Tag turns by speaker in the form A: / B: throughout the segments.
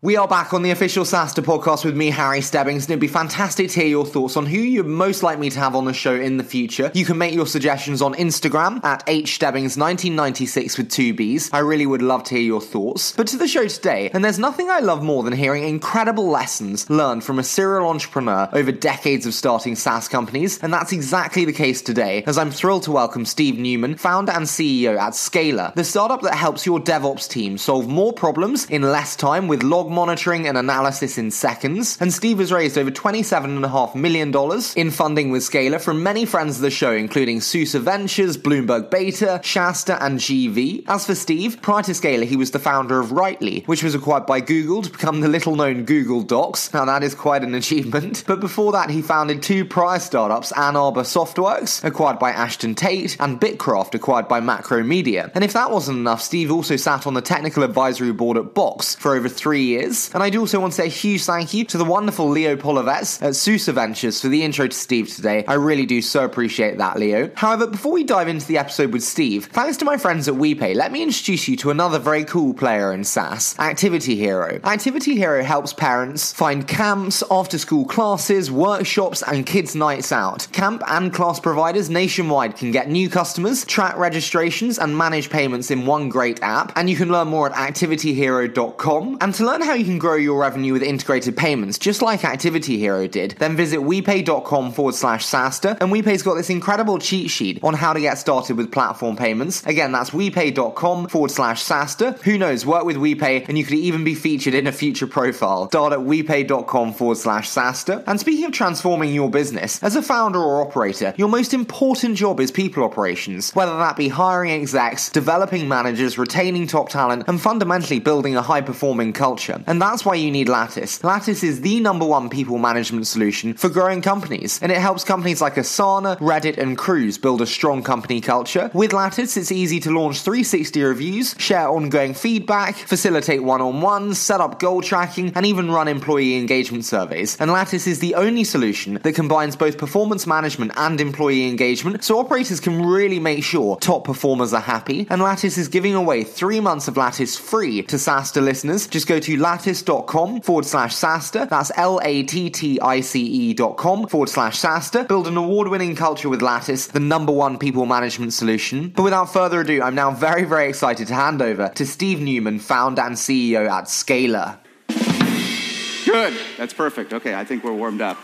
A: We are back on the official SaaStr podcast with me, Harry Stebbings, and it'd be fantastic to hear your thoughts on who you'd most like me to have on the show in the future. You can make your suggestions on Instagram at hstebbings1996 with two Bs. I really would love to hear your thoughts. But to the show today, and there's nothing I love more than hearing incredible lessons learned from a serial entrepreneur over decades of starting SaaS companies, and that's exactly the case today, as I'm thrilled to welcome Steve Newman, founder and CEO at Scalyr, the startup that helps your DevOps team solve more problems in less time with log monitoring and analysis in seconds. And Steve has raised over $27.5 million in funding with Scalyr from many friends of the show, including Susa Ventures, Bloomberg Beta, Shasta, and GV. As for Steve, prior to Scalyr, he was the founder of Writely, which was acquired by Google to become the little known Google Docs. Now, that is quite an achievement. But before that, he founded two prior startups Ann Arbor Softworks, acquired by Ashton Tate, and Bitcraft, acquired by Macromedia. And if that wasn't enough, Steve also sat on the technical advisory board at Box for over three years years. And I do also want to say a huge thank you to the wonderful Leo Polovets at Susa Ventures for the intro to Steve today. I really do so appreciate that, Leo. However, before we dive into the episode with Steve, thanks to my friends at WePay, let me introduce you to another very cool player in SaaS, Activity Hero. Activity Hero helps parents find camps, after school classes, workshops, and kids' nights out. Camp and class providers nationwide can get new customers, track registrations, and manage payments in one great app. And you can learn more at activityhero.com. And to learn how you can grow your revenue with integrated payments, just like Activity Hero did, then visit WePay.com forward slash SaaStr, and WePay's got this incredible cheat sheet on how to get started with platform payments. Again, that's WePay.com forward slash SaaStr. Who knows, work with WePay, and you could even be featured in a future profile. Start at WePay.com forward slash SaaStr. And speaking of transforming your business, as a founder or operator, your most important job is people operations, whether that be hiring execs, developing managers, retaining top talent, and fundamentally building a high performing culture. And that's why you need Lattice. Lattice is the number one people management solution for growing companies, and it helps companies like Asana, Reddit, and Cruise build a strong company culture. With Lattice, it's easy to launch 360 reviews, share ongoing feedback, facilitate one on ones, set up goal tracking, and even run employee engagement surveys. And Lattice is the only solution that combines both performance management and employee engagement, so operators can really make sure top performers are happy. And Lattice is giving away three months of Lattice free to SaaStr listeners. Just go to lattice.com forward slash SaaStr. That's L A T T I C E dot com forward slash SaaStr. Build an award winning culture with Lattice, the number one people management solution. But without further ado, I'm now very, very excited to hand over to Steve Newman, founder and CEO at Scalyr.
B: Good. That's perfect. Okay, I think we're warmed up.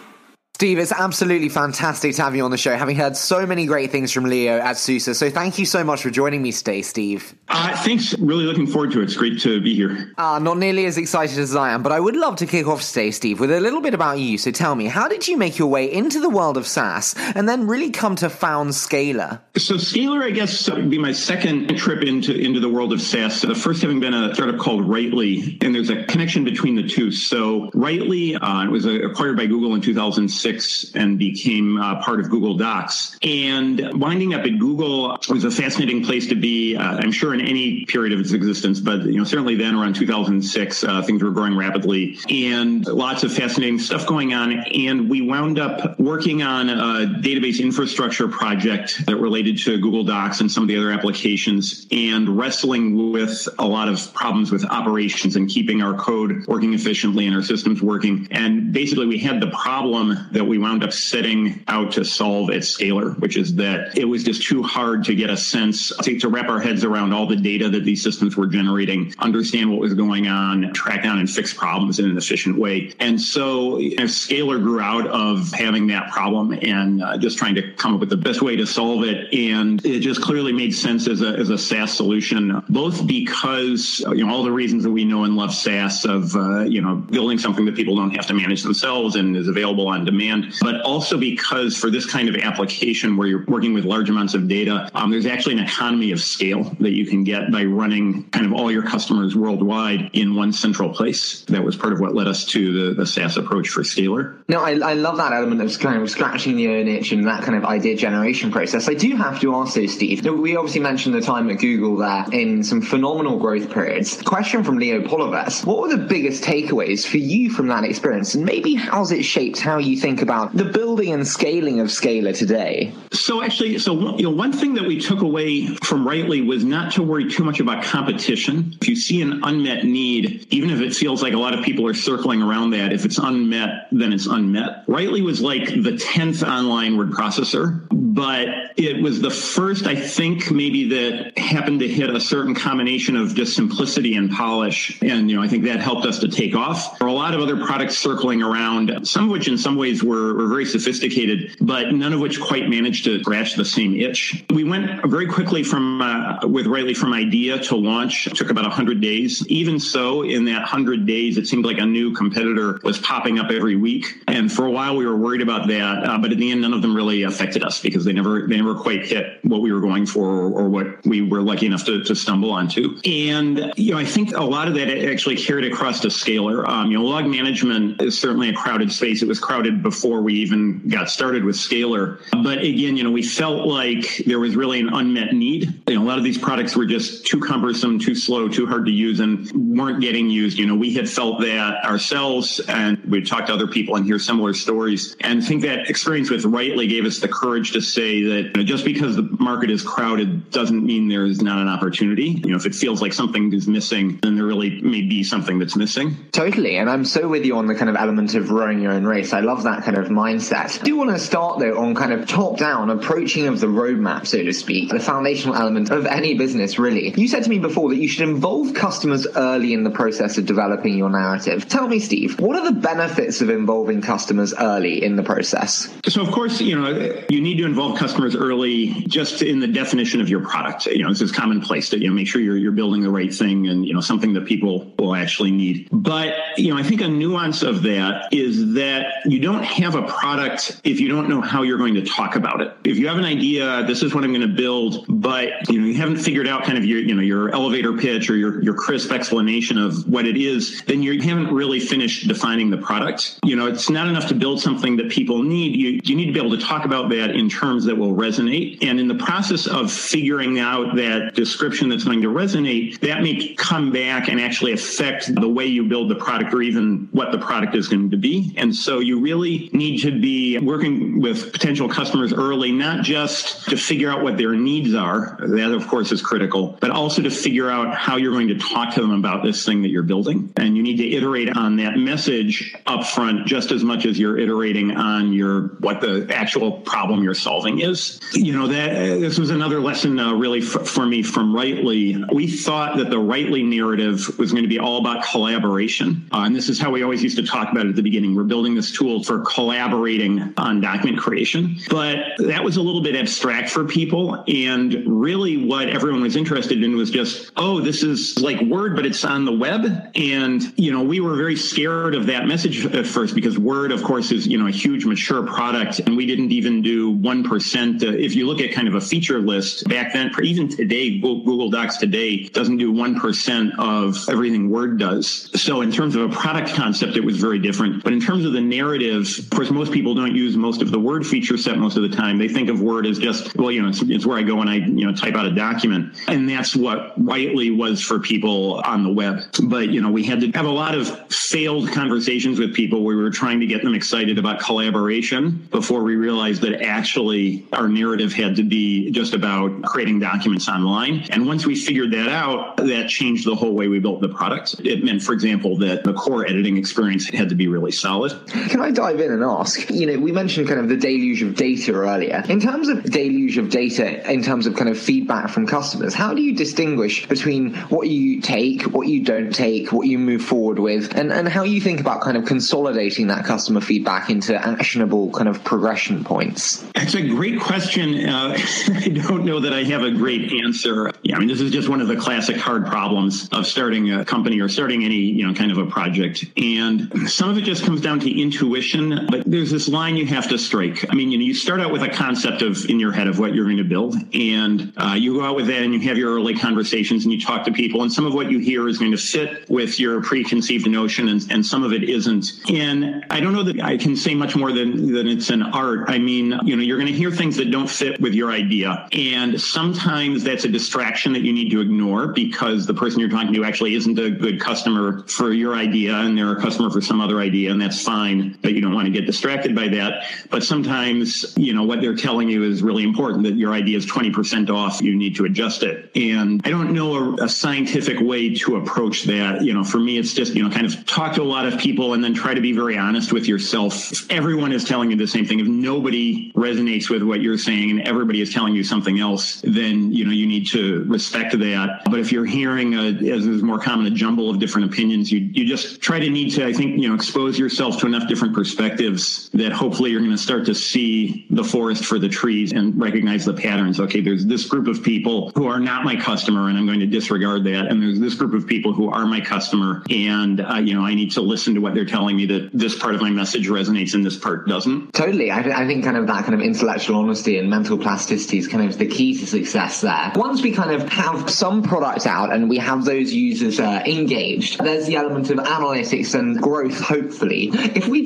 A: Steve, it's absolutely fantastic to have you on the show, having heard so many great things from Leo at Susa. So thank you so much for joining me today, Steve.
C: Uh, thanks. Really looking forward to it. It's great to be here.
A: Uh, not nearly as excited as I am, but I would love to kick off today, Steve, with a little bit about you. So tell me, how did you make your way into the world of SaaS and then really come to found Scalyr?
C: So Scalyr, I guess, would be my second trip into, into the world of SaaS. So The first having been a startup called Writely, and there's a connection between the two. So Writely uh, was acquired by Google in 2006 and became uh, part of Google Docs. And winding up at Google was a fascinating place to be. Uh, I'm sure in any period of its existence, but you know certainly then around 2006, uh, things were growing rapidly and lots of fascinating stuff going on. And we wound up working on a database infrastructure project that related to Google Docs and some of the other applications, and wrestling with a lot of problems with operations and keeping our code working efficiently and our systems working. And basically, we had the problem that we wound up setting out to solve at Scalyr, which is that it was just too hard to get a sense to, to wrap our heads around all the data that these systems were generating, understand what was going on, track down and fix problems in an efficient way. And so you know, Scalyr grew out of having that problem and uh, just trying to come up with the best way to solve it. And it just clearly made sense as a, as a SaaS solution, both because you know all the reasons that we know and love SaaS of uh, you know building something that people don't have to manage themselves and is available on demand demand, but also because for this kind of application where you're working with large amounts of data, um, there's actually an economy of scale that you can get by running kind of all your customers worldwide in one central place. That was part of what led us to the, the SaaS approach for Scalyr.
A: No, I, I love that element of kind of scratching the own itch and that kind of idea generation process. I do have to ask though, Steve, we obviously mentioned the time at Google there in some phenomenal growth periods. Question from Leo Polovets. What were the biggest takeaways for you from that experience? And maybe how's it shaped how you think think about the building and scaling of Scalyr today?
C: So actually, so you know, one thing that we took away from Writely was not to worry too much about competition. If you see an unmet need, even if it feels like a lot of people are circling around that, if it's unmet, then it's unmet. Writely was like the 10th online word processor, but it was the first, I think, maybe that happened to hit a certain combination of just simplicity and polish. And, you know, I think that helped us to take off. There are a lot of other products circling around, some of which in some ways were, were very sophisticated, but none of which quite managed to scratch the same itch. We went very quickly from, uh, with Writely from idea to launch. It took about 100 days. Even so, in that 100 days, it seemed like a new competitor was popping up every week. And for a while, we were worried about that. Uh, but in the end, none of them really affected us because they never, they never quite hit what we were going for or, or what we were lucky enough to, to stumble onto. And, you know, I think a lot of that actually carried across to Scalyr. Um, you know, log management is certainly a crowded space. It was crowded before we even got started with Scalyr. But again, you know, we felt like there was really an unmet need. You know, a lot of these products were just too cumbersome, too slow, too hard to use, and weren't getting used. You know, we had felt that ourselves, and we talked to other people and hear similar stories. And I think that experience with Writely gave us the courage to say that you know, just because the market is crowded doesn't mean there's not an opportunity. You know, if it feels like something is missing, then there really may be something that's missing.
A: Totally. And I'm so with you on the kind of element of rowing your own race. I love that kind of mindset. I do want to start though on kind of top down approaching of the roadmap, so to speak, the foundational element of any business, really. You said to me before that you should involve customers early in the process of developing your narrative. Tell me, Steve, what are the benefits of involving customers early in the process?
C: So, of course, you know, you need to involve customers early just in the definition of your product. You know, this is commonplace to, you know, make sure you're, you're building the right thing and, you know, something that people will actually need. But, you know, I think a nuance of that is that you don't have a product if you don't know how you're going to talk about it. If you have an idea, this is what I'm going to build, but, you know, you haven't figured out kind of your, you know, your elevator pitch or your, your crisp explanation of what it is, then you haven't really finished defining the product. You know, it's not enough to build something that people need. You, you need to be able to talk about that in terms that will resonate. And in the process of figuring out that description that's going to resonate, that may come back and actually affect the way you build the product or even what the product is going to be. And so you really need to be working with potential customers early, not just to figure out what their needs are. That, of course, is critical, but also to figure out how you're going to talk to them about this thing that you're building. And you need to iterate on that message up front just as much as you're iterating on your what the actual problem you're solving is. You know, that this was another lesson uh, really f- for me from Writely. We thought that the Writely narrative was going to be all about collaboration. Uh, and this is how we always used to talk about it at the beginning. We're building this tool for collaborating on document creation. But that was a little bit abstract for people. And really, what everyone was interested in was just, oh, this is like Word, but it's on the web. And, you know, we were very scared of that message at first because Word, of course, is, you know, a huge mature product. And we didn't even do 1%. Uh, if you look at kind of a feature list back then, even today, Google Docs today doesn't do 1% of everything Word does. So in terms of a product concept, it was very different. But in terms of the narrative, of course, most people don't use most of the Word feature set most of the time. They think of Word as just, well, you know, it's, it's where I go and I, you know, type out a document. And that's what Writely was for people on the web. But, you know, we had to have a lot of failed conversations with people where we were trying to get them excited about collaboration before we realized that actually our narrative had to be just about creating documents online. And once we figured that out, that changed the whole way we built the product. It meant, for example, that the core editing experience had to be really solid.
A: Can I dive and ask? You know, we mentioned kind of the deluge of data earlier. In terms of deluge of data, in terms of kind of feedback from customers, how do you distinguish between what you take, what you don't take, what you move forward with, and, and how you think about kind of consolidating that customer feedback into actionable kind of progression points?
C: It's a great question. Uh, I don't know that I have a great answer. Yeah, I mean, this is just one of the classic hard problems of starting a company or starting any, you know, kind of a project. And some of it just comes down to intuition, but there's this line you have to strike. I mean, you know, you start out with a concept of in your head of what you're going to build, and uh, you go out with that and you have your early conversations and you talk to people, and some of what you hear is going to fit with your preconceived notion and, and some of it isn't. And I don't know that I can say much more than, than it's an art. I mean, you know, you're going to hear things that don't fit with your idea. And sometimes that's a distraction that you need to ignore because the person you're talking to actually isn't a good customer for your idea and they're a customer for some other idea. And that's fine, but you don't want to get distracted by that. But sometimes, you know, what they're telling you is really important that your idea is 20% off. You need to adjust it. And I don't know a, a scientific way to approach that. You know, for me, it's just, you know, kind of talk to a lot of people and then try to be very honest with yourself. If everyone is telling you the same thing, if nobody resonates with what you're saying and everybody is telling you something else, then, you know, you need to respect that. But if you're hearing, a, as is more common, a jumble of different opinions, you, you just try to need to, I think, you know, expose yourself to enough different perspectives that hopefully you're going to start to see the forest for the trees and recognize the patterns. Okay, there's this group of people who are not my customer and I'm going to disregard that. And there's this group of people who are my customer and, uh, you know, I need to listen to what they're telling me that this part of my message resonates and this part doesn't.
A: Totally. I, I think kind of that kind of intellectual honesty and mental plasticity is kind of the key to success there. Once we kind of have some products out and we have those users uh, engaged, there's the element of analytics and growth, hopefully. If we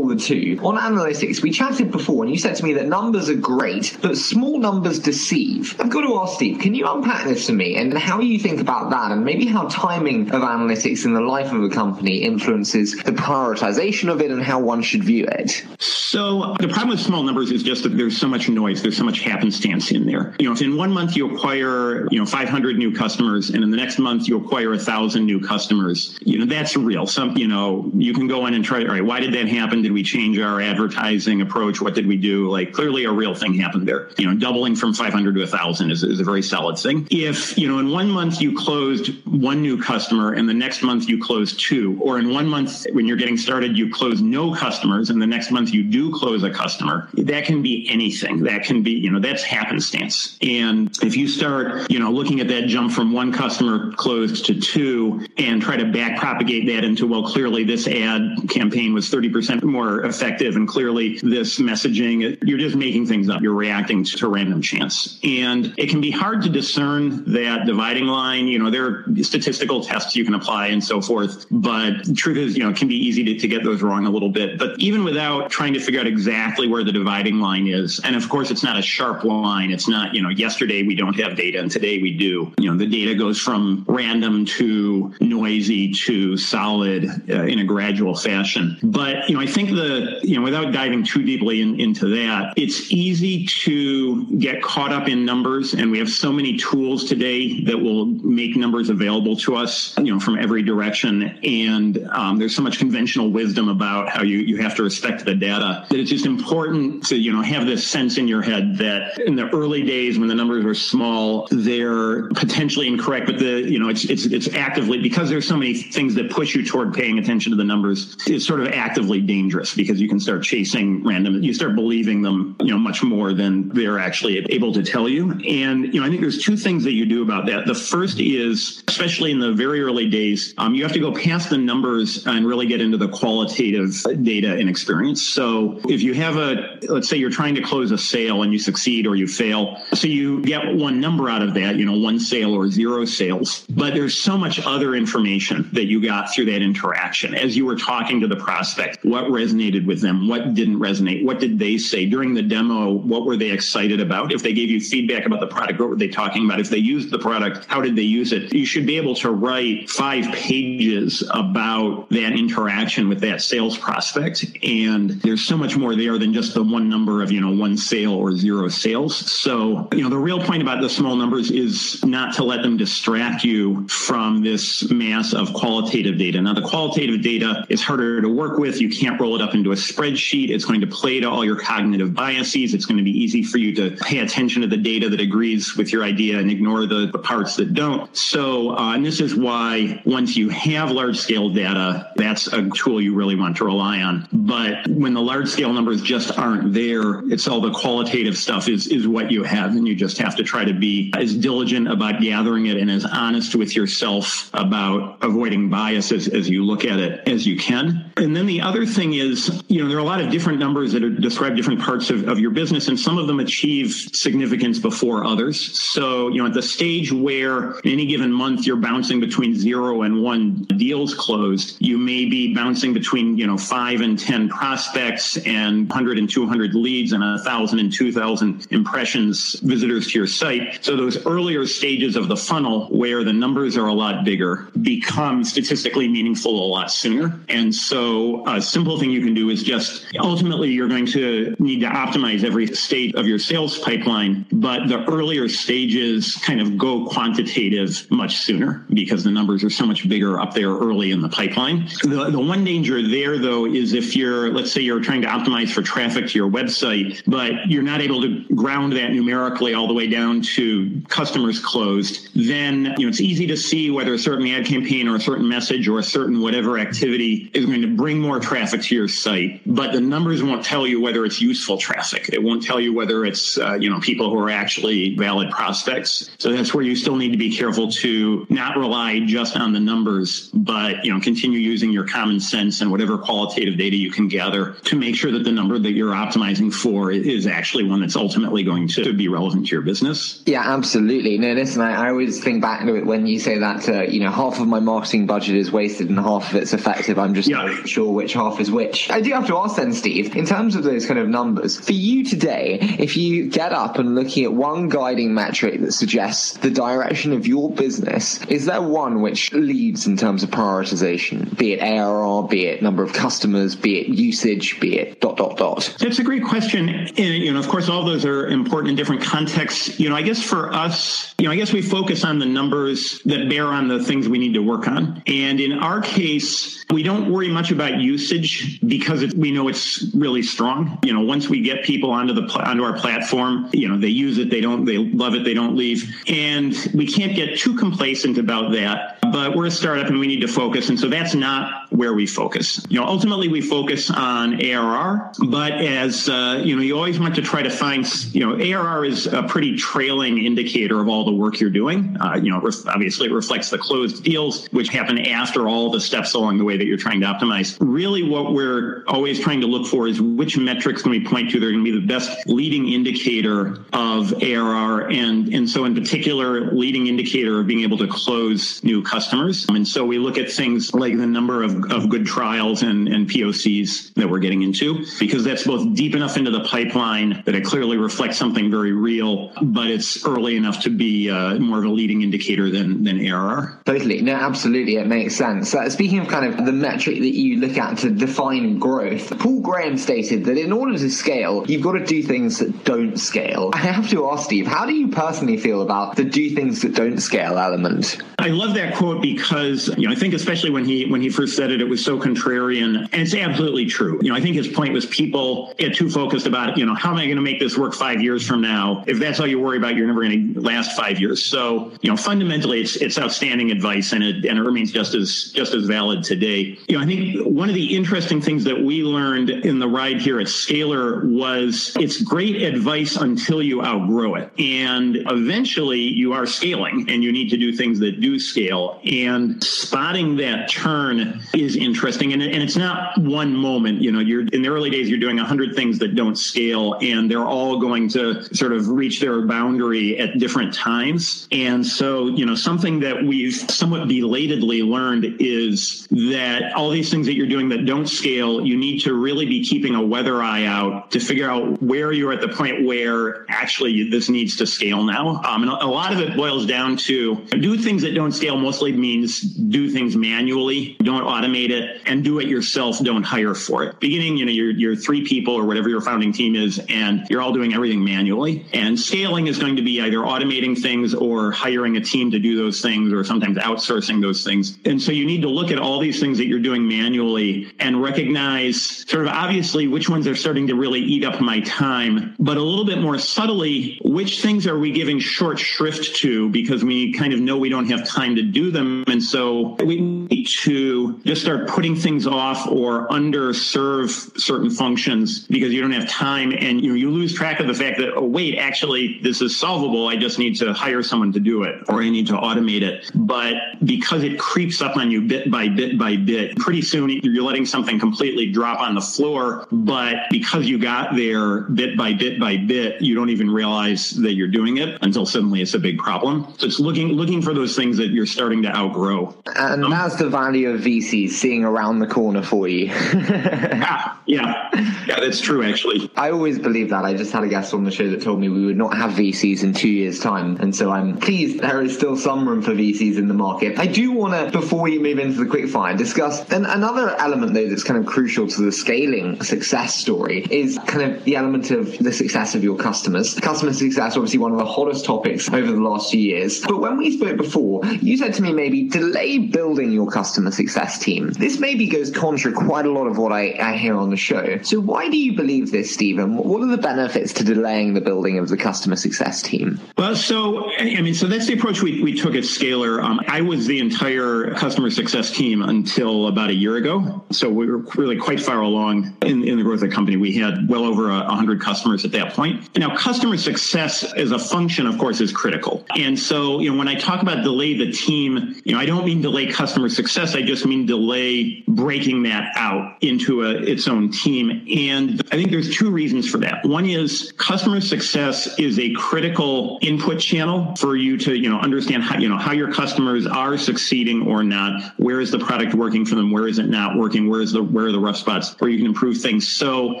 A: the two, on analytics, we chatted before and you said to me that numbers are great, but small numbers deceive. I've got to ask Steve, can you unpack this for me and how you think about that and maybe how timing of analytics in the life of a company influences the prioritization of it and how one should view it?
C: So the problem with small numbers is just that there's so much noise, there's so much happenstance in there. You know, if in one month you acquire, you know, 500 new customers and in the next month you acquire a thousand new customers, you know, that's real. Some, you know, you can go in and try, all right, why did that happen? Did we change our advertising approach? What did we do? Like clearly a real thing happened there. You know, doubling from 500 to thousand is, is a very solid thing. If, you know, in one month you closed one new customer and the next month you close two, or in one month when you're getting started, you close no customers and the next month you do close a customer, that can be anything. That can be, you know, that's happenstance. And if you start, you know, looking at that jump from one customer closed to two and try to back propagate that into, well, clearly this ad campaign was 30% more effective and clearly this messaging, you're just making things up. You're reacting to random chance. And it can be hard to discern that dividing line. You know, there are statistical tests you can apply and so forth. But truth is, you know, it can be easy to, to get those wrong a little bit. But even without trying to figure out exactly where the dividing line is, and of course, it's not a sharp line. It's not, you know, yesterday we don't have data and today we do. You know, the data goes from random to noisy to solid uh, in a gradual fashion. But, you know, I think the, you know, without diving too deeply in, into that, it's easy to get caught up in numbers. And we have so many tools today that will make numbers available to us, you know, from every direction. And um, there's so much conventional wisdom about how you, you have to respect the data that it's just important to, you know, have this sense in your head that in the early days when the numbers are small, they're potentially incorrect, but the, you know, it's, it's, it's actively, because there's so many things that push you toward paying attention to the numbers, it's sort of actively dangerous because you can start chasing random, you start believing them, you know, much more than they're actually able to tell you. And, you know, I think there's two things that you do about that. The first is, especially in the very early days, um, you have to go past the numbers and really get into the qualitative data and experience. So if you have a, let's say you're trying to close a sale and you succeed or you fail, so you get one number out of that, you know, one sale or zero sales, but there's so much other information that you got through that interaction as you were talking to the prospect. What resonated with them? What didn't resonate? What did they say during the demo? What were they excited about? If they gave you feedback about the product, what were they talking about? If they used the product, how did they use it? You should be able to write five pages about that interaction with that sales prospect. And there's so much more there than just the one number of, you know, one sale or zero sales. So, you know, the real point about the small numbers is not to let them distract you from this mass of qualitative data. Now, the qualitative data is harder to work with. You can't roll it up into a spreadsheet. It's going to play to all your cognitive biases. It's going to be easy for you to pay attention to the data that agrees with your idea and ignore the, the parts that don't. So, uh, and this is why once you have large scale data, that's a tool you really want to rely on. But when the large scale numbers just aren't there, it's all the qualitative stuff is, is what you have. And you just have to try to be as diligent about gathering it and as honest with yourself about avoiding biases as you look at it as you can. And then the other thing is, you know, there are a lot of different numbers that are, describe different parts of, of your business, and some of them achieve significance before others. So, you know, at the stage where any given month you're bouncing between zero and one deals closed. You may be bouncing between, you know, five and 10 prospects and 100 and 200 leads and 1,000 and 2,000 impressions, visitors to your site. So those earlier stages of the funnel where the numbers are a lot bigger become statistically meaningful a lot sooner. And so a simple thing you can do is just ultimately you're going to need to optimize every state of your sales pipeline, but the earlier stages kind of go quantitative much sooner because the numbers are so much bigger up there early in the pipeline. The, the one danger there though is if you're, let's say you're trying to optimize for traffic to your website, but you're not able to ground that numerically all the way down to customers closed, then you know it's easy to see whether a certain ad campaign or a certain message or a certain whatever activity is going to bring more traffic to your site. But the numbers won't tell you whether it's useful traffic. It won't tell you whether it's uh, you know people who are actually valid prospects. So that's where you still need to be careful to not rely just on the numbers, but you know continue using your common sense and whatever qualitative data you can gather to make sure that the number that you're optimizing for is actually one that's ultimately going to be relevant to your business.
A: Yeah, absolutely. No, listen, I, I always think back to it when you say that, uh, you know, half of my marketing budget is wasted and half of it's effective. I'm just yeah. not sure which half is which. I do have to ask then, Steve, in terms of those kind of numbers, for you today, if you get up and looking at one guiding metric that suggests the direction of your business, is there one which leads in terms of prioritization, be it ARR, be it number of customers, be it usage, be it dot, dot, dot?
C: That's a great question. And, you know, of course, all those are important in different contexts. You know, I guess for us, you know, I guess we focus on the numbers that bear on the things we need to work on. And in our case, we don't worry much about usage because we know it's really strong. You know, once we get people onto the onto our platform, you know, they use it, they don't, they love it, they don't leave, and we can't get too complacent about that. But we're a startup and we need to focus, and so that's not where we focus. You know, ultimately we focus on ARR, but as uh, you know, you always want to try to find. You know, ARR is a pretty trailing indicator of all the work you're doing. Uh, you know, obviously it reflects the closed deals, which happen after all the steps along the way that you're trying to optimize. Really, what we're always trying to look for is which metrics can we point to that are going to be the best leading indicator of ARR, and and so in particular, leading indicator of being able to close new customers. And so we look at things like the number of, of good trials and, and POCs that we're getting into, because that's both deep enough into the pipeline that it clearly reflects something very real, but it's early enough to be uh, more of a leading indicator than than ARR.
A: Totally, no, absolutely, it makes sense. Uh, speaking of kind of the metric that you look at to define growth, Paul Graham stated that in order to scale, you've got to do things that don't scale. I have to ask Steve, how do you personally feel about the do things that don't scale element?
C: I love that quote because you know I think especially when he when he first said it, it was so contrarian, and it's absolutely true. You know, I think his point was people get too focused about you know how am I going to make this work five years from now? If that's all you worry about, you're never going to last five years. So you know, fundamentally, it's it's outstanding advice, and it and it remains just as just as valid today. You know, I think one of the interesting things that we learned in the ride here at Scalyr was it's great advice until you outgrow it, and eventually you are scaling, and you need to do things that do scale. And spotting that turn is interesting, and and it's not one moment. You know, you're in the early days, you're doing a hundred things that don't scale, and they're all going to sort of reach their boundary at different times. And so, you know, something that we've somewhat belatedly learned is that all these things that you're doing that don't scale, you need to really be keeping a weather eye out to figure out where you're at the point where actually this needs to scale now. Um, and a lot of it boils down to do things that don't scale mostly means do things manually, don't automate it, and do it yourself, don't hire for it. Beginning, you know, you're, you're three people or whatever your founding team is, and you're all doing everything manually. And scaling is going to be either automating things or hiring a team to do those things or sometimes outsourcing those things. And so you need to look at all these things that you're doing manually and recognize sort of obviously which ones are starting to really eat up my time, but a little bit more subtly, which things are we giving short shrift to because we kind of know we don't have time to do them. And so we to just start putting things off or underserve certain functions because you don't have time and you, you lose track of the fact that, oh, wait, actually, this is solvable. I just need to hire someone to do it or I need to automate it. But because it creeps up on you bit by bit by bit, pretty soon you're letting something completely drop on the floor. But because you got there bit by bit by bit, you don't even realize that you're doing it until suddenly it's a big problem. So it's looking looking for those things that you're starting to outgrow.
A: And um, as the value of VCs seeing around the corner for you.
C: yeah, yeah, yeah, that's true. Actually,
A: I always believe that. I just had a guest on the show that told me we would not have VCs in two years' time, and so I'm pleased there is still some room for VCs in the market. I do want to, before we move into the quickfire, discuss an, another element though that's kind of crucial to the scaling success story is kind of the element of the success of your customers. Customer success, obviously, one of the hottest topics over the last few years. But when we spoke before, you said to me maybe delay building your customer success team. This maybe goes contra quite a lot of what I, I hear on the show. So why do you believe this, Stephen? What are the benefits to delaying the building of the customer success team?
C: Well, so I mean, so that's the approach we, we took at Scalyr. Um, I was the entire customer success team until about a year ago. So we were really quite far along in, in the growth of the company. We had well over a hundred customers at that point. Now, customer success as a function, of course, is critical. And so, you know, when I talk about delay the team, you know, I don't mean delay customer success. I just mean delay breaking that out into a, its own team. And I think there's two reasons for that. One is customer success is a critical input channel for you to, you know, understand how, you know, how your customers are succeeding or not. Where is the product working for them? Where is it not working? Where is the, where are the rough spots where you can improve things? So,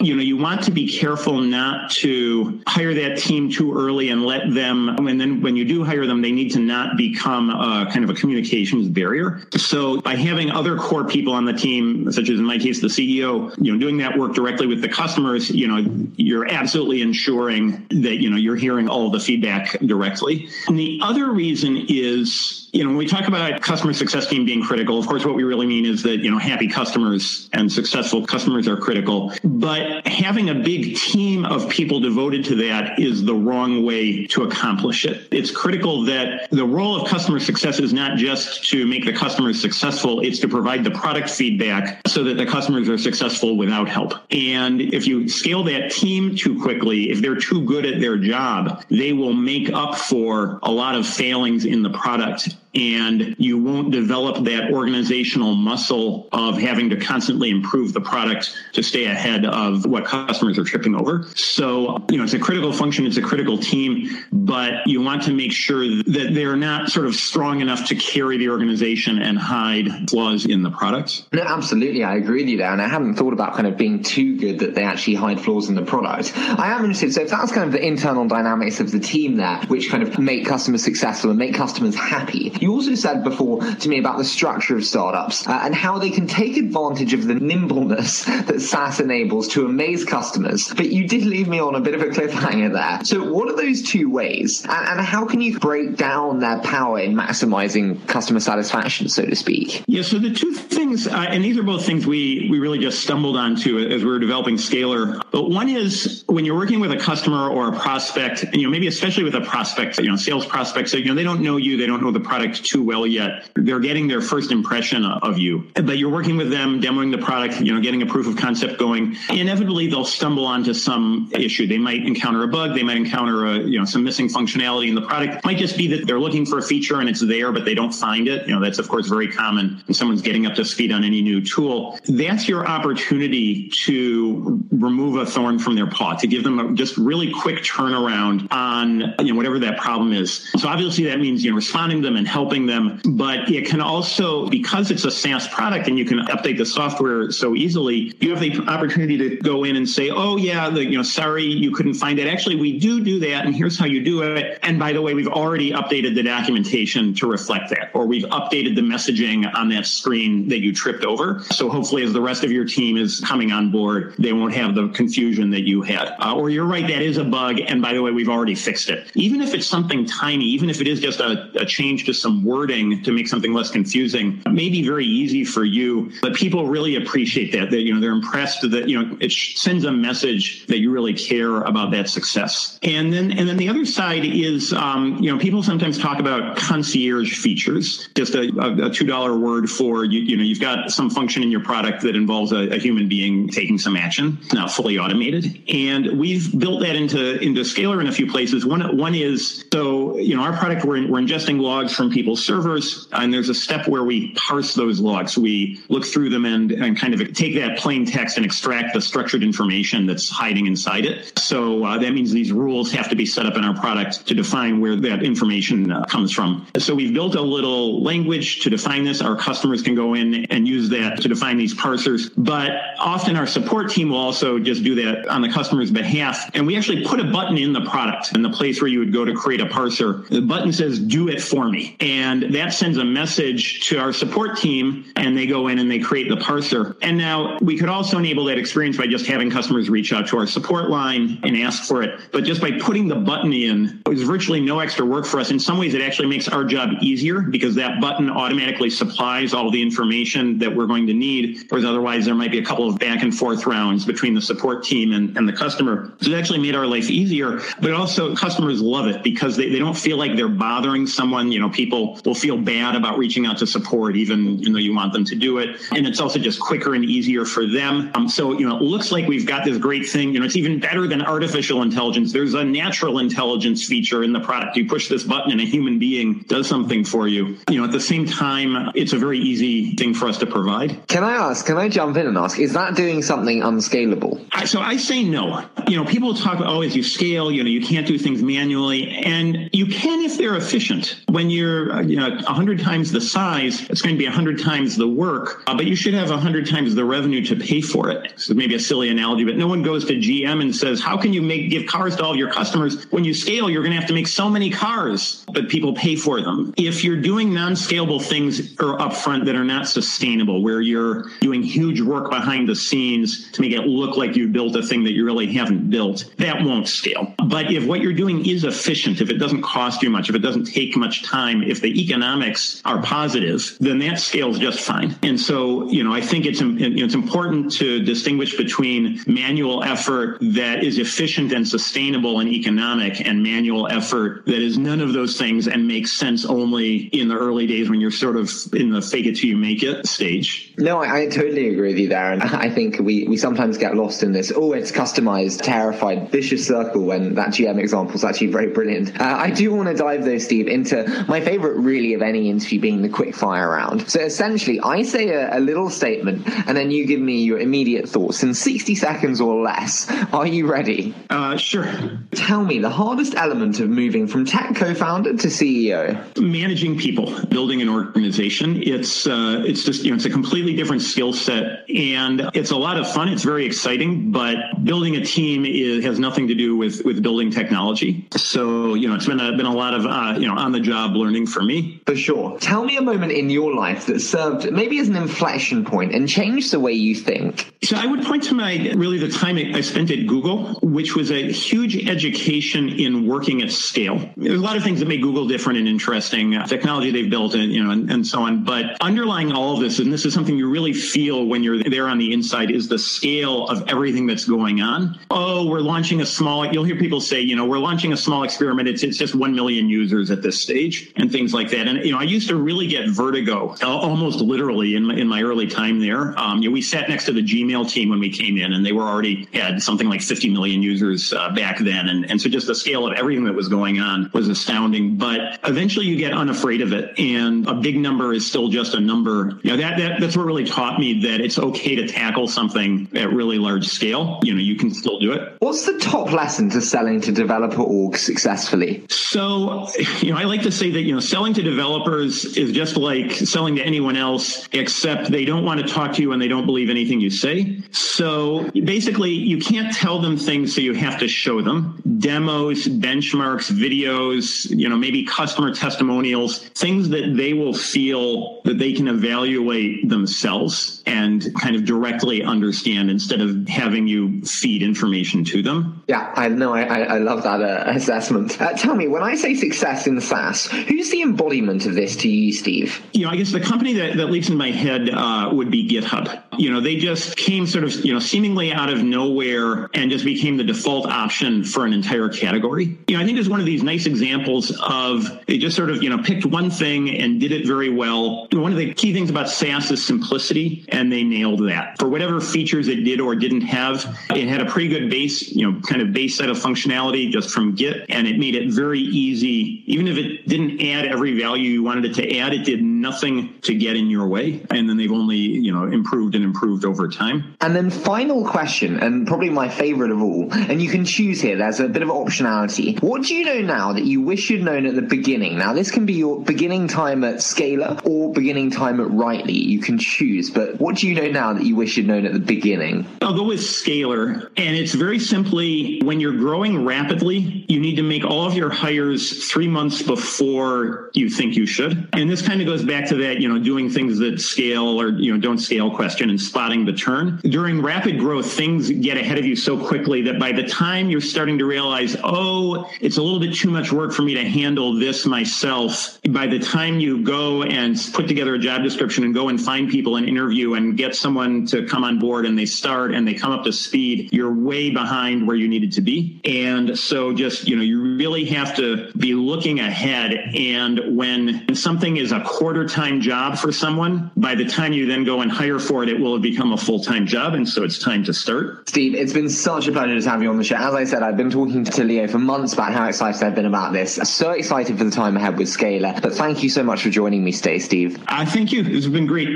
C: you know, you want to be careful not to hire that team too early and let them, and then when you do hire them, they need to not become a kind of a communications barrier. So by having other core people on the team, such as in my case, the CEO, you know, doing that work directly with the customers, you know, you're absolutely ensuring that, you know, you're hearing all the feedback directly. And the other reason is you know, when we talk about customer success team being critical, of course, what we really mean is that, you know, happy customers and successful customers are critical. But having a big team of people devoted to that is the wrong way to accomplish it. It's critical that the role of customer success is not just to make the customers successful, it's to provide the product feedback so that the customers are successful without help. And if you scale that team too quickly, if they're too good at their job, they will make up for a lot of failings in the product and you won't develop that organizational muscle of having to constantly improve the product to stay ahead of what customers are tripping over. So, you know, it's a critical function, it's a critical team, but you want to make sure that they're not sort of strong enough to carry the organization and hide flaws in the products.
A: No, absolutely. I agree with you there. And I hadn't thought about kind of being too good that they actually hide flaws in the product. I am interested. So if that's kind of the internal dynamics of the team there, which kind of make customers successful and make customers happy, you also said before to me about the structure of startups uh, and how they can take advantage of the nimbleness that SaaS enables to amaze customers. But you did leave me on a bit of a cliffhanger there. So, what are those two ways, and, and how can you break down their power in maximizing customer satisfaction, so to speak?
C: Yeah. So the two things, uh, and these are both things we we really just stumbled onto as we were developing Scalyr. But one is when you're working with a customer or a prospect, you know maybe especially with a prospect, you know, sales prospects, so, you know, they don't know you, they don't know the product too well yet. They're getting their first impression of you, but you're working with them, demoing the product, you know, getting a proof of concept going. Inevitably, they'll stumble onto some issue. They might encounter a bug. They might encounter a, you know, some missing functionality in the product. It might just be that they're looking for a feature and it's there, but they don't find it. You know, that's of course very common when someone's getting up to speed on any new tool. That's your opportunity to remove a thorn from their paw, to give them a just really quick turnaround on, you know, whatever that problem is. So obviously that means, you know, responding to them and helping helping them. But it can also, because it's a SaaS product and you can update the software so easily, you have the opportunity to go in and say, oh, yeah, the, you know, sorry, you couldn't find it. Actually, we do do that. And here's how you do it. And by the way, we've already updated the documentation to reflect that, or we've updated the messaging on that screen that you tripped over. So hopefully, as the rest of your team is coming on board, they won't have the confusion that you had. Uh, or you're right, that is a bug. And by the way, we've already fixed it. Even if it's something tiny, even if it is just a, a change to some some wording to make something less confusing may be very easy for you, but people really appreciate that. That you know they're impressed that you know it sends a message that you really care about that success. And then and then the other side is um, you know people sometimes talk about concierge features, just a, a two dollar word for you. You know you've got some function in your product that involves a, a human being taking some action, not fully automated. And we've built that into into Scalyr in a few places. One one is so you know our product we're, we're ingesting logs from people people's servers. And there's a step where we parse those logs. We look through them and, and kind of take that plain text and extract the structured information that's hiding inside it. So uh, that means these rules have to be set up in our product to define where that information uh, comes from. So we've built a little language to define this. Our customers can go in and use that to define these parsers. But often our support team will also just do that on the customer's behalf. And we actually put a button in the product in the place where you would go to create a parser. The button says, do it for me. And that sends a message to our support team and they go in and they create the parser. And now we could also enable that experience by just having customers reach out to our support line and ask for it. But just by putting the button in, there's virtually no extra work for us. In some ways, it actually makes our job easier because that button automatically supplies all the information that we're going to need. Whereas otherwise, there might be a couple of back and forth rounds between the support team and, and the customer. So it actually made our life easier, but also customers love it because they, they don't feel like they're bothering someone. You know, people will feel bad about reaching out to support, even, even though you want them to do it. And it's also just quicker and easier for them. Um, so, you know, it looks like we've got this great thing. You know, it's even better than artificial intelligence. There's a natural intelligence feature in the product. You push this button and a human being does something for you. You know, at the same time, it's a very easy thing for us to provide.
A: Can I ask, can I jump in and ask, is that doing something unscalable?
C: So I say no. You know, people talk about, oh, as you scale, you know, you can't do things manually. And you can if they're efficient. When you're, uh, you know, 100 times the size, it's going to be 100 times the work, uh, but you should have 100 times the revenue to pay for it. So maybe a silly analogy, but no one goes to GM and says, how can you make give cars to all your customers? When you scale, you're going to have to make so many cars, but people pay for them. If you're doing non-scalable things or upfront that are not sustainable, where you're doing huge work behind the scenes to make it look like you built a thing that you really haven't built, that won't scale. But if what you're doing is efficient, if it doesn't cost you much, if it doesn't take much time, if the economics are positive, then that scales just fine. And so, you know, I think it's it's important to distinguish between manual effort that is efficient and sustainable and economic and manual effort that is none of those things and makes sense only in the early days when you're sort of in the fake it till you make it stage.
A: No, I, I totally agree with you there. And I think we, we sometimes get lost in this, oh, it's customized, terrified, vicious circle when that GM example is actually very brilliant. Uh, I do want to dive though, Steve, into my favorite really of any interview being the quick fire round. So essentially, I say a, a little statement and then you give me your immediate thoughts in 60 seconds or less. Are you ready?
C: Uh, sure.
A: Tell me the hardest element of moving from tech co-founder to CEO.
C: Managing people, building an organization. It's uh, it's just you know it's a completely different skill set, and it's a lot of fun. It's very exciting, but building a team is, has nothing to do with with building technology. So you know it's been a, been a lot of uh, you know on the job learning for me.
A: For sure. Tell me a moment in your life that served maybe as an inflection point and changed the way you think.
C: So I would point to my really the time I spent at Google, which was a huge education in working at scale. There's a lot of things that make Google different and interesting, uh, technology they've built, and you know, and, and so on. But underlying all of this, and this is something you really feel when you're there on the inside, is the scale of everything that's going on. Oh, we're launching a small. You'll hear people say, you know, we're launching a small experiment. It's it's just one million users at this stage, and things like that. And you know, I used to really get vertigo, almost literally, in my, in my early time there. Um, you know, we sat next to the Gmail team when we came in, and they were already had something like 50 million users uh, back then, and and so just the scale of everything that was going on was astounding. But eventually, you get unafraid of it, and a big number is still just a number. You know, that, that that's what really taught me that it's okay to tackle something at really large scale. You know, you can still do it.
A: What's the top lesson to selling to developer orgs successfully?
C: So, you know, I like to say that you know, selling to developers is just like selling to anyone else, except they don't want to talk to you and they don't believe anything you say. So basically, you can't tell them things, so you have to show them demos, benchmarks, videos, you know, maybe customer testimonials, things that they will feel that they can evaluate themselves and kind of directly understand instead of having you feed information to them.
A: Yeah, I know. I, I love that uh, assessment. Uh, tell me, when I say success in SaaS, who's the embodiment of this to you, Steve?
C: You know, I guess the company that, that leaps in my head uh, would be GitHub You know, they just came sort of, you know, seemingly out of nowhere and just became the default option for an entire category. You know, I think it's one of these nice examples of they just sort of, you know, picked one thing and did it very well. One of the key things about SaaS is simplicity, and they nailed that. For whatever features it did or didn't have, it had a pretty good base, you know, kind of base set of functionality just from Git, and it made it very easy. Even if it didn't add every value you wanted it to add, it did nothing to get in your way. And then they've only, you know, improved and improved over time.
A: And then final question, and probably my favorite of all, and you can choose here, there's a bit of optionality. What do you know now that you wish you'd known at the beginning? Now, this can be your beginning time at Scalyr or beginning time at Writely. You can choose, but what do you know now that you wish you'd known at the beginning?
C: I'll go with Scalyr. And it's very simply when you're growing rapidly, you need to make all of your hires three months before you think you should. And this kind of goes back to that, you know, doing things that scale or, you know, don't scale question and spotting the turn. During rapid growth, things get ahead of you so quickly that by the time you're starting to realize, oh, it's a little bit too much work for me to handle this myself, by the time you go and put together a job description and go and find people and interview and get someone to come on board and they start and they come up to speed, you're way behind where you needed to be. And so just, you know, you really have to be looking ahead. And when something is a quarter time job for someone, by the time you then go and hire for it, it will have become a full time job. And so it's time to start.
A: Steve, it's been such a pleasure to have you on the show. As I said, I've been talking to Leo for months about how excited I've been about this. So excited for the time ahead with Scalyr. But thank you so much for joining me today, Steve.
C: I thank you. This has been great.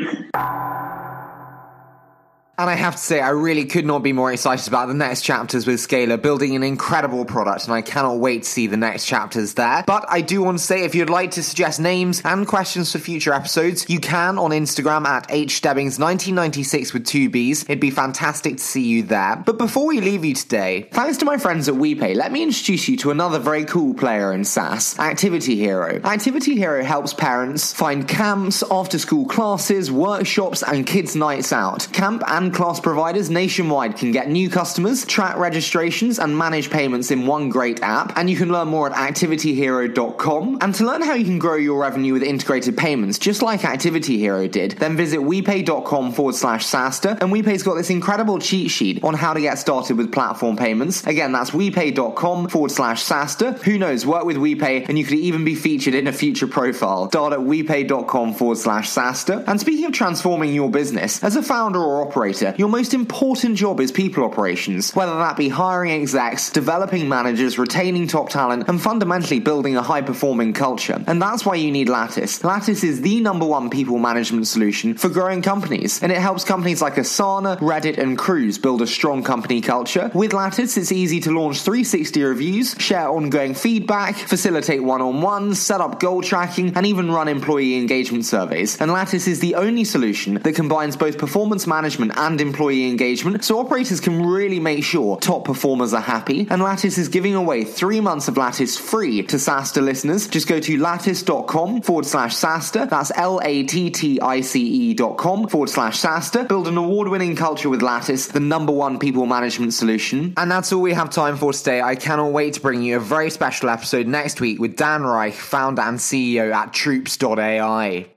A: And I have to say, I really could not be more excited about the next chapters with Scalyr, building an incredible product, and I cannot wait to see the next chapters there. But I do want to say, if you'd like to suggest names and questions for future episodes, you can on Instagram at hstebbings1996 with two B's. It'd be fantastic to see you there. But before we leave you today, thanks to my friends at WePay, let me introduce you to another very cool player in SaaS, Activity Hero. Activity Hero helps parents find camps, after school classes, workshops, and kids' nights out. Camp and class providers nationwide can get new customers, track registrations, and manage payments in one great app. And you can learn more at activityhero.com. And to learn how you can grow your revenue with integrated payments, just like Activity Hero did, then visit wepay.com forward slash SaaStr. And WePay's got this incredible cheat sheet on how to get started with platform payments. Again, that's wepay.com forward slash SaaStr. Who knows, work with WePay and you could even be featured in a future profile. Start at wepay.com forward slash SaaStr. And speaking of transforming your business, as a founder or operator, your most important job is people operations, whether that be hiring execs, developing managers, retaining top talent, and fundamentally building a high performing culture. And that's why you need Lattice. Lattice is the number one people management solution for growing companies, and it helps companies like Asana, Reddit, and Cruise build a strong company culture. With Lattice, it's easy to launch 360 reviews, share ongoing feedback, facilitate one on ones, set up goal tracking, and even run employee engagement surveys. And Lattice is the only solution that combines both performance management and employee engagement, so operators can really make sure top performers are happy. And Lattice is giving away three months of Lattice free to SaaStr listeners. Just go to lattice.com forward slash SaaStr. That's L A T T I C E dot com forward slash SaaStr. Build an award winning culture with Lattice, the number one people management solution. And that's all we have time for today. I cannot wait to bring you a very special episode next week with Dan Reich, founder and CEO at Troops.ai.